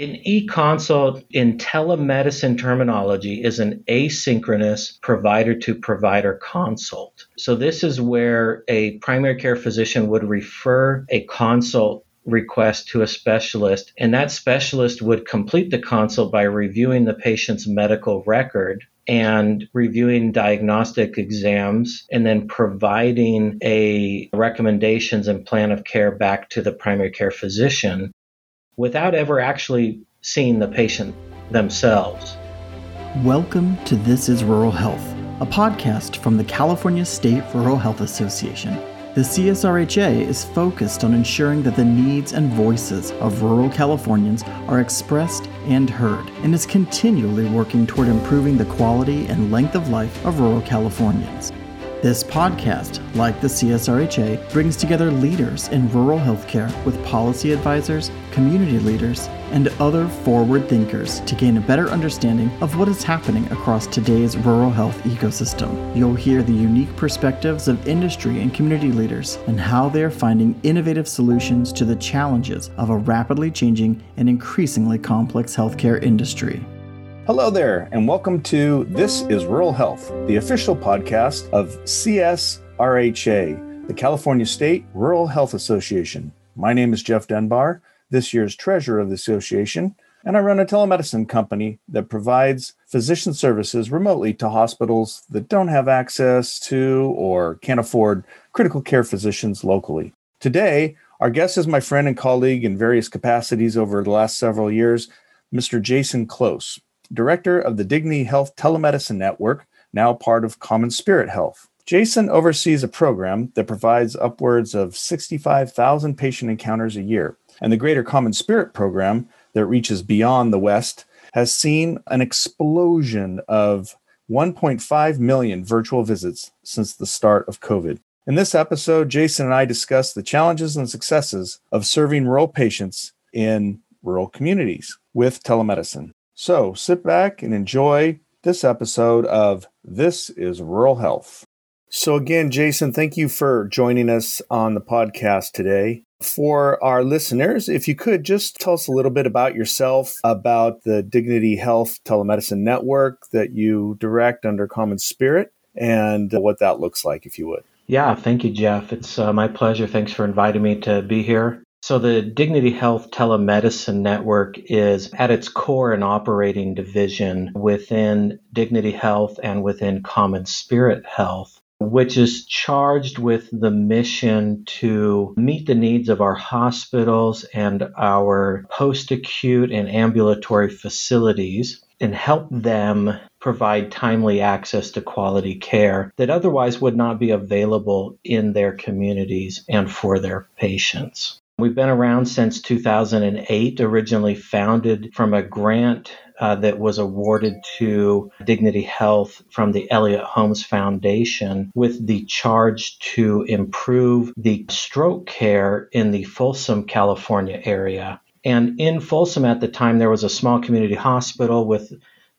An e-consult in telemedicine terminology is an asynchronous provider to provider consult. So this is where a primary care physician would refer a consult request to a specialist, and that specialist would complete the consult by reviewing the patient's medical record and reviewing diagnostic exams and then providing a recommendations and plan of care back to the primary care physician without ever actually seeing the patient themselves. Welcome to This is Rural Health, a podcast from the California State Rural Health Association. The CSRHA is focused on ensuring that the needs and voices of rural Californians are expressed and heard, and is continually working toward improving the quality and length of life of rural Californians. This podcast, like the CSRHA, brings together leaders in rural healthcare with policy advisors, community leaders, and other forward thinkers to gain a better understanding of what is happening across today's rural health ecosystem. You'll hear the unique perspectives of industry and community leaders and how they are finding innovative solutions to the challenges of a rapidly changing and increasingly complex healthcare industry. Hello there, and welcome to This is Rural Health, the official podcast of CSRHA, the California State Rural Health Association. My name is Jeff Dunbar, this year's treasurer of the association, and I run a telemedicine company that provides physician services remotely to hospitals that don't have access to or can't afford critical care physicians locally. Today, our guest is my friend and colleague in various capacities over the last several years, Mr. Jason Close director of the Dignity Health Telemedicine Network, now part of Common Spirit Health. Jason oversees a program that provides upwards of 65,000 patient encounters a year. And the Greater Common Spirit program that reaches beyond the West has seen an explosion of 1.5 million virtual visits since the start of COVID. In this episode, Jason and I discuss the challenges and successes of serving rural patients in rural communities with telemedicine. So sit back and enjoy this episode of This is Rural Health. So, again, Jason, thank you for joining us on the podcast today. For our listeners, if you could just tell us a little bit about yourself, about the Dignity Health Telemedicine Network that you direct under Common Spirit, and what that looks like, if you would. Yeah, thank you, Jeff. It's uh, my pleasure. Thanks for inviting me to be here. So, the Dignity Health Telemedicine Network is at its core an operating division within Dignity Health and within Common Spirit Health, which is charged with the mission to meet the needs of our hospitals and our post acute and ambulatory facilities and help them provide timely access to quality care that otherwise would not be available in their communities and for their patients. We've been around since 2008, originally founded from a grant uh, that was awarded to Dignity Health from the Elliott Homes Foundation with the charge to improve the stroke care in the Folsom, California area. And in Folsom at the time, there was a small community hospital with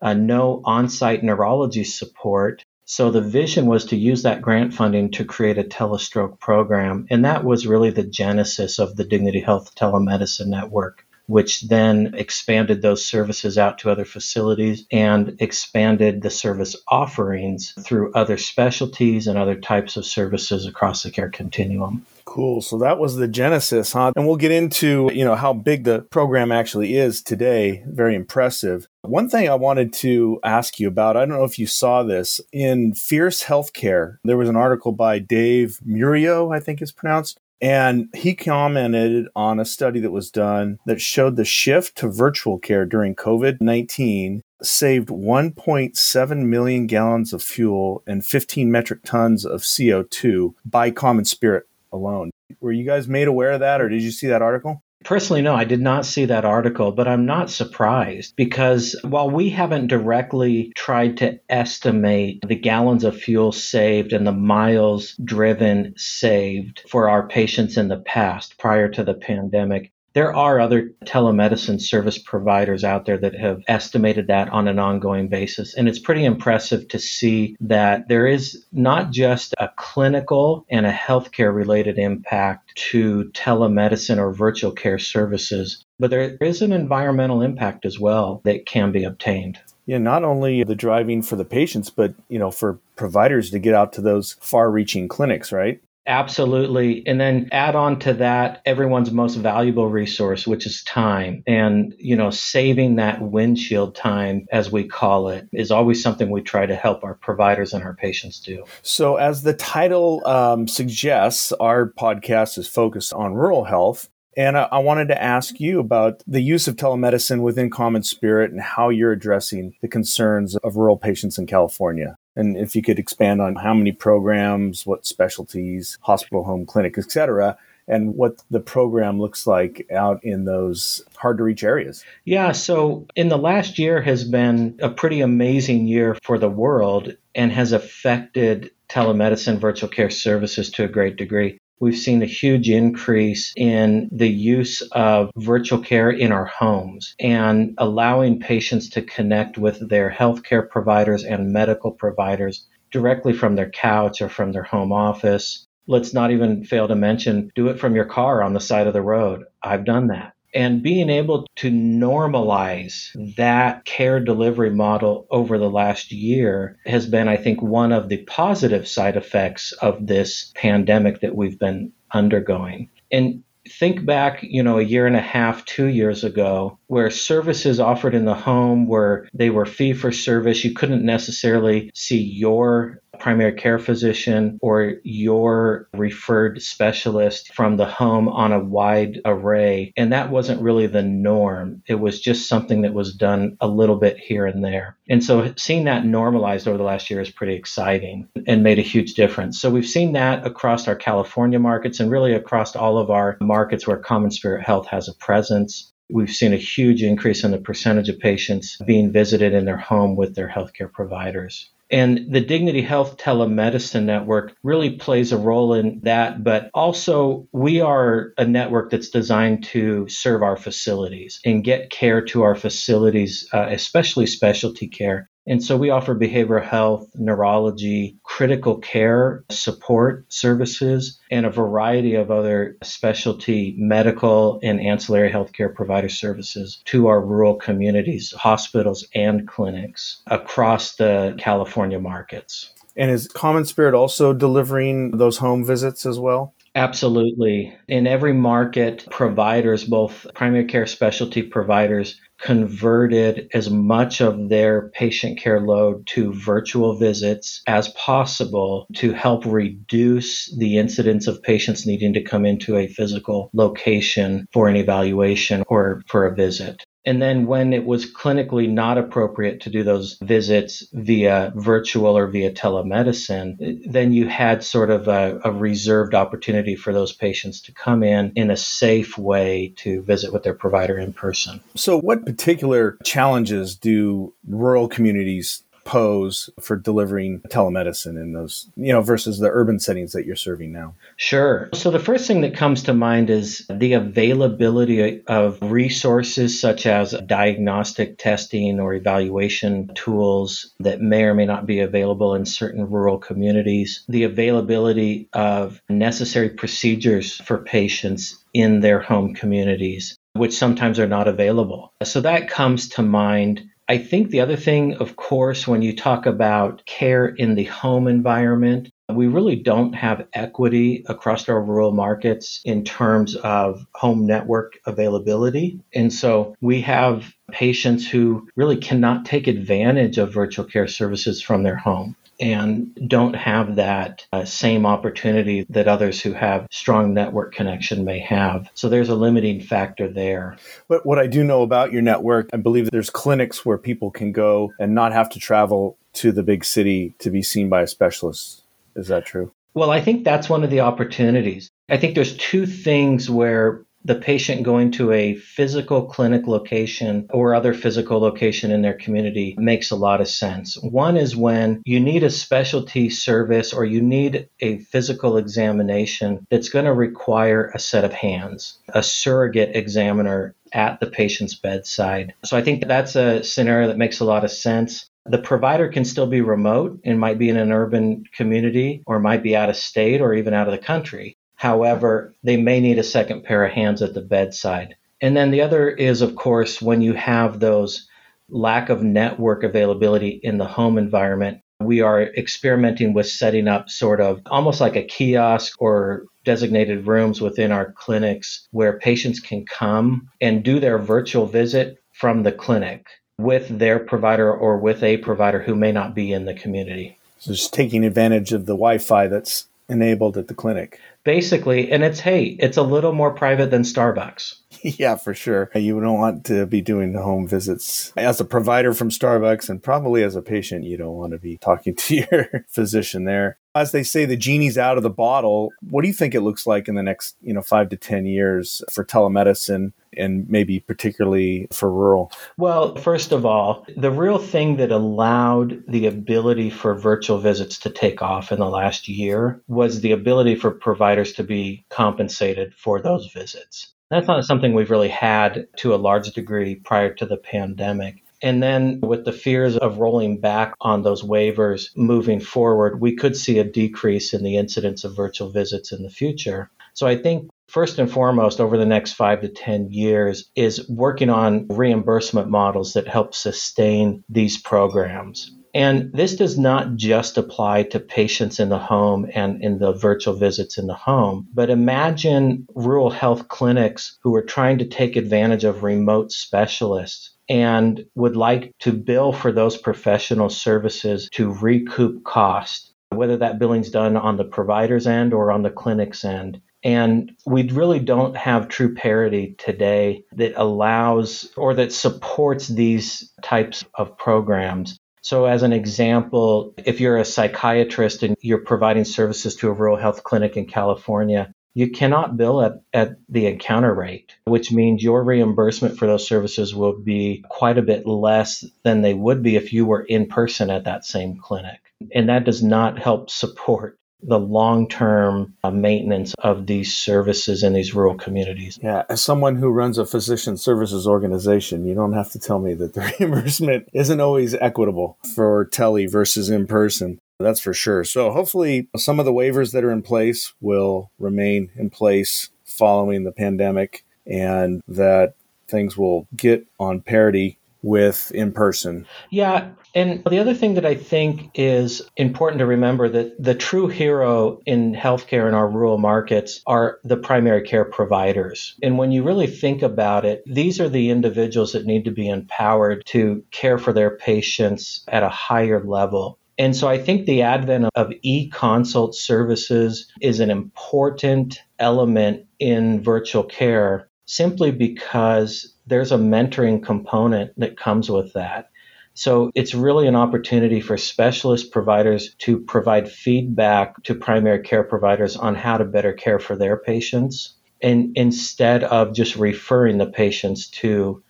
uh, no on site neurology support. So the vision was to use that grant funding to create a telestroke program. And that was really the genesis of the Dignity Health Telemedicine Network, which then expanded those services out to other facilities and expanded the service offerings through other specialties and other types of services across the care continuum. Cool. So that was the genesis, huh? And we'll get into, you know, how big the program actually is today. Very impressive. One thing I wanted to ask you about, I don't know if you saw this in Fierce Healthcare. There was an article by Dave Muoio, I think it's pronounced, and he commented on a study that was done that showed the shift to virtual care during COVID 19 saved 1.7 million gallons of fuel and 15 metric tons of CO2 by Common Spirit alone. Were you guys made aware of that, or did you see that article? Personally, no, I did not see that article, but I'm not surprised because while we haven't directly tried to estimate the gallons of fuel saved and the miles driven saved for our patients in the past prior to the pandemic, there are other telemedicine service providers out there that have estimated that on an ongoing basis. And it's pretty impressive to see that there is not just a clinical and a healthcare related impact to telemedicine or virtual care services, but there is an environmental impact as well that can be obtained. Yeah, not only the driving for the patients, but you know, for providers to get out to those far-reaching clinics, right? Absolutely. And then add on to that everyone's most valuable resource, which is time. And, you know, saving that windshield time, as we call it, is always something we try to help our providers and our patients do. So, as the title um, suggests, our podcast is focused on rural health. And I, I wanted to ask you about the use of telemedicine within Common Spirit and how you're addressing the concerns of rural patients in California. And if you could expand on how many programs, what specialties, hospital, home, clinic, et cetera, and what the program looks like out in those hard to reach areas. Yeah, so in the last year has been a pretty amazing year for the world and has affected telemedicine virtual care services to a great degree. We've seen a huge increase in the use of virtual care in our homes and allowing patients to connect with their healthcare providers and medical providers directly from their couch or from their home office. Let's not even fail to mention do it from your car on the side of the road. I've done that. And being able to normalize that care delivery model over the last year has been, I think, one of the positive side effects of this pandemic that we've been undergoing. And think back, you know, a year and a half, two years ago, where services offered in the home where they were fee for service. You couldn't necessarily see your primary care physician or your referred specialist from the home on a wide array. And that wasn't really the norm. It was just something that was done a little bit here and there. And so seeing that normalized over the last year is pretty exciting and made a huge difference. So we've seen that across our California markets and really across all of our markets where Common Spirit Health has a presence. We've seen a huge increase in the percentage of patients being visited in their home with their healthcare providers. And the Dignity Health Telemedicine Network really plays a role in that. But also, we are a network that's designed to serve our facilities and get care to our facilities, uh, especially specialty care. And so we offer behavioral health, neurology, critical care support services, and a variety of other specialty medical and ancillary healthcare provider services to our rural communities, hospitals, and clinics across the California markets. And is Common Spirit also delivering those home visits as well? Absolutely. In every market, providers, both primary care specialty providers, converted as much of their patient care load to virtual visits as possible to help reduce the incidence of patients needing to come into a physical location for an evaluation or for a visit. And then when it was clinically not appropriate to do those visits via virtual or via telemedicine, then you had sort of a, a, reserved opportunity for those patients to come in in a safe way to visit with their provider in person. So, what particular challenges do rural communities pose for delivering telemedicine in those, you know, versus the urban settings that you're serving now? Sure. So the first thing that comes to mind is the availability of resources such as diagnostic testing or evaluation tools that may or may not be available in certain rural communities, the availability of necessary procedures for patients in their home communities which sometimes are not available. So that comes to mind I think the other thing, of course, when you talk about care in the home environment, we really don't have equity across our rural markets in terms of home network availability. And so we have patients who really cannot take advantage of virtual care services from their home and don't have that uh, same opportunity that others who have strong network connection may have. So there's a limiting factor there. But what I do know about your network, I believe there's clinics where people can go and not have to travel to the big city to be seen by a specialist. Is that true? Well, I think that's one of the opportunities. I think there's two things where the patient going to a physical clinic location or other physical location in their community makes a lot of sense. One is when you need a specialty service or you need a physical examination that's going to require a set of hands, a surrogate examiner at the patient's bedside. So I think that's a scenario that makes a lot of sense. The provider can still be remote and might be in an urban community or might be out of state or even out of the country. However, they may need a second pair of hands at the bedside. And then the other is, of course, when you have those lack of network availability in the home environment, we are experimenting with setting up sort of almost like a kiosk or designated rooms within our clinics where patients can come and do their virtual visit from the clinic with their provider or with a provider who may not be in the community. So just taking advantage of the Wi-Fi that's enabled at the clinic. Basically, and it's hey, it's a little more private than Starbucks. yeah, for sure. You don't want to be doing the home visits as a provider from Starbucks, and probably as a patient, you don't want to be talking to your physician there. As they say, the genie's out of the bottle. What do you think it looks like in the next, you know, five to ten years for telemedicine, and maybe particularly for rural? Well, first of all, the real thing that allowed the ability for virtual visits to take off in the last year was the ability for providers to be compensated for those visits. That's not something we've really had to a large degree prior to the pandemic. And then with the fears of rolling back on those waivers moving forward, we could see a decrease in the incidence of virtual visits in the future. So I think first and foremost over the next five to 10 years is working on reimbursement models that help sustain these programs. And this does not just apply to patients in the home and in the virtual visits in the home, but imagine rural health clinics who are trying to take advantage of remote specialists and would like to bill for those professional services to recoup cost, whether that billing's done on the provider's end or on the clinic's end. And we really don't have true parity today that allows or that supports these types of programs. So, as an example, if you're a psychiatrist and you're providing services to a rural health clinic in California, you cannot bill at, at the encounter rate, which means your reimbursement for those services will be quite a bit less than they would be if you were in person at that same clinic. And that does not help support the long term uh, maintenance of these services in these rural communities. Yeah, as someone who runs a physician services organization, you don't have to tell me that the reimbursement isn't always equitable for tele versus in person. That's for sure. So hopefully, some of the waivers that are in place will remain in place following the pandemic and that things will get on parity with in person. Yeah, and the other thing that I think is important to remember that the true hero in healthcare in our rural markets are the primary care providers. And when you really think about it, these are the individuals that need to be empowered to care for their patients at a higher level. And so I think the advent of e consult services is an important element in virtual care simply because there's a mentoring component that comes with that. So it's really an opportunity for specialist providers to provide feedback to primary care providers on how to better care for their patients. And instead of just referring the patients to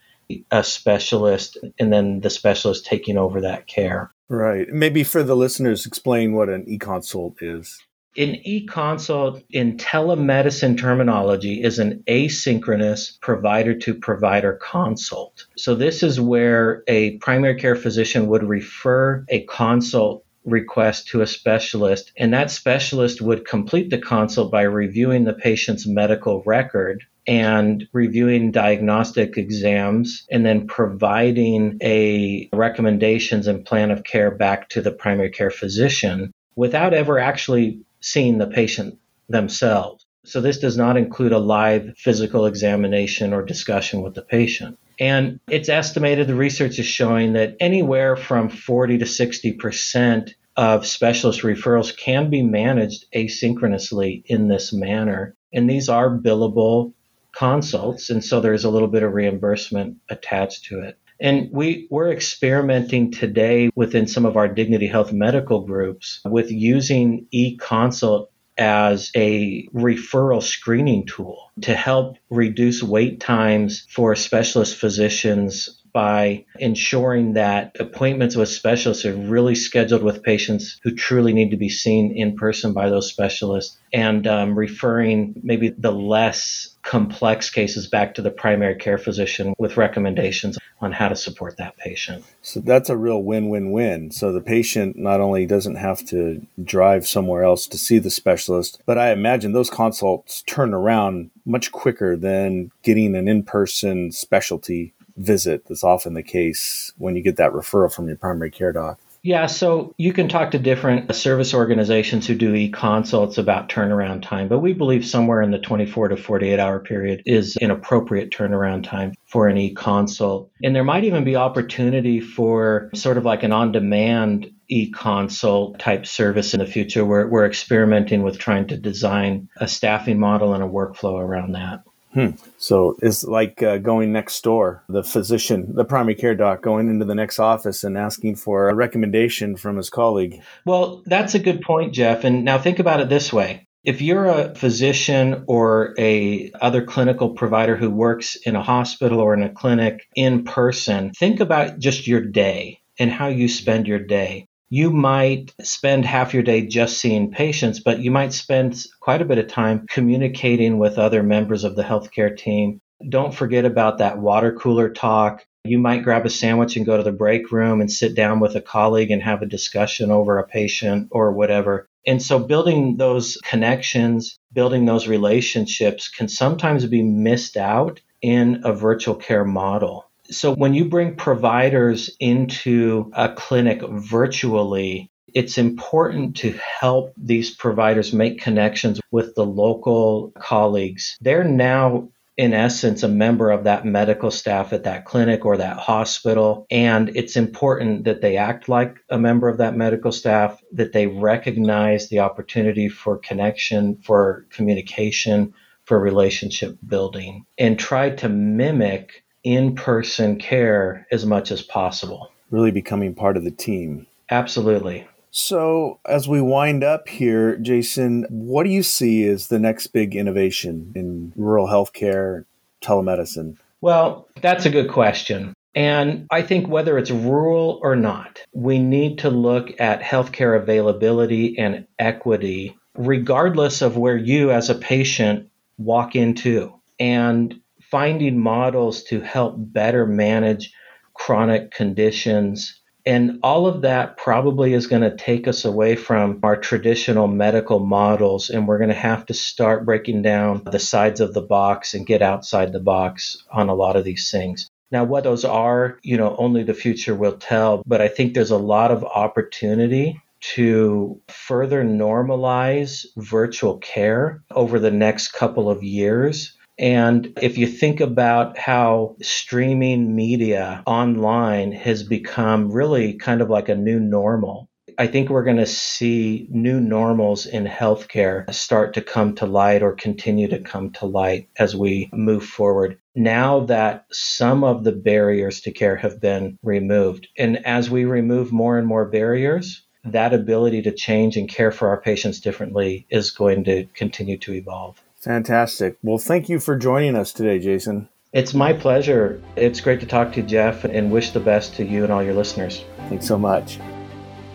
a specialist and then the specialist taking over that care. Right. Maybe for the listeners, explain what an e consult is. An e-consult in telemedicine terminology is an asynchronous provider to provider consult. So this is where a primary care physician would refer a consult request to a specialist, and that specialist would complete the consult by reviewing the patient's medical record and reviewing diagnostic exams and then providing a recommendations and plan of care back to the primary care physician without ever actually seeing the patient themselves. So this does not include a live physical examination or discussion with the patient. And it's estimated the research is showing that anywhere from 40 to 60% of specialist referrals can be managed asynchronously in this manner. And these are billable consults. And so there's a little bit of reimbursement attached to it. And we, we're experimenting today within some of our Dignity Health medical groups with using e-consult as a referral screening tool to help reduce wait times for specialist physicians by ensuring that appointments with specialists are really scheduled with patients who truly need to be seen in person by those specialists and um, referring maybe the less complex cases back to the primary care physician with recommendations on how to support that patient. So that's a real win win win. So the patient not only doesn't have to drive somewhere else to see the specialist, but I imagine those consults turn around much quicker than getting an in person specialty visit that's often the case when you get that referral from your primary care doc. Yeah, so you can talk to different service organizations who do e consults about turnaround time, but we believe somewhere in the 24 to 48 hour period is an appropriate turnaround time for an e consult. And there might even be opportunity for sort of like an on demand e consult type service in the future. We're, we're experimenting with trying to design a staffing model and a workflow around that. Hmm. So it's like uh, going next door, the physician, the primary care doc, going into the next office and asking for a recommendation from his colleague. Well, that's a good point, Jeff. And now think about it this way. If you're a physician or a other clinical provider who works in a hospital or in a clinic in person, think about just your day and how you spend your day you might spend half your day just seeing patients, but you might spend quite a bit of time communicating with other members of the healthcare team. Don't forget about that water cooler talk. You might grab a sandwich and go to the break room and sit down with a colleague and have a discussion over a patient or whatever. And so building those connections, building those relationships can sometimes be missed out in a virtual care model. So when you bring providers into a clinic virtually, it's important to help these providers make connections with the local colleagues. They're now in essence, a member of that medical staff at that clinic or that hospital. And it's important that they act like a member of that medical staff, that they recognize the opportunity for connection, for communication, for relationship building, and try to mimic in person care as much as possible. Really becoming part of the team. Absolutely. So, as we wind up here, Jason, what do you see as the next big innovation in rural healthcare, telemedicine? Well, that's a good question. And I think whether it's rural or not, we need to look at healthcare availability and equity, regardless of where you as a patient walk into. And finding models to help better manage chronic conditions. And all of that probably is going to take us away from our traditional medical models. And we're going to have to start breaking down the sides of the box and get outside the box on a lot of these things. Now, what those are, you know, only the future will tell. But I think there's a lot of opportunity to further normalize virtual care over the next couple of years and if you think about how streaming media online has become really kind of like a new normal, I think we're going to see new normals in healthcare start to come to light or continue to come to light as we move forward. Now that some of the barriers to care have been removed. And as we remove more and more barriers, that ability to change and care for our patients differently is going to continue to evolve. Fantastic. Well, thank you for joining us today, Jason. It's my pleasure. It's great to talk to you, Jeff, and wish the best to you and all your listeners. Thanks so much.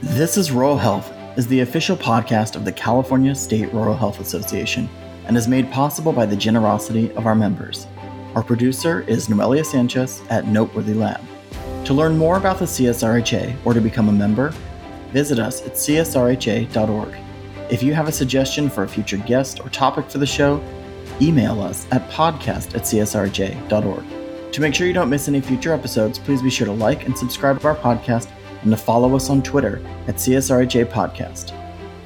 This is Rural Health is the official podcast of the California State Rural Health Association and is made possible by the generosity of our members. Our producer is Noelia Sanchez at Noteworthy Lab. To learn more about the CSRHA or to become a member, visit us at csrha.org. If you have a suggestion for a future guest or topic for the show, email us at podcast at csrha.org. To make sure you don't miss any future episodes, please be sure to like and subscribe to our podcast and to follow us on Twitter at CSRHA Podcast.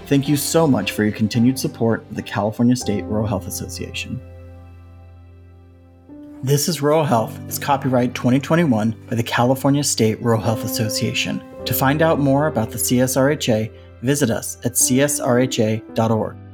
Thank you so much for your continued support of the California State Rural Health Association. This is Rural Health is copyright 2021 by the California State Rural Health Association. To find out more about the CSRHA, visit us at csrha.org.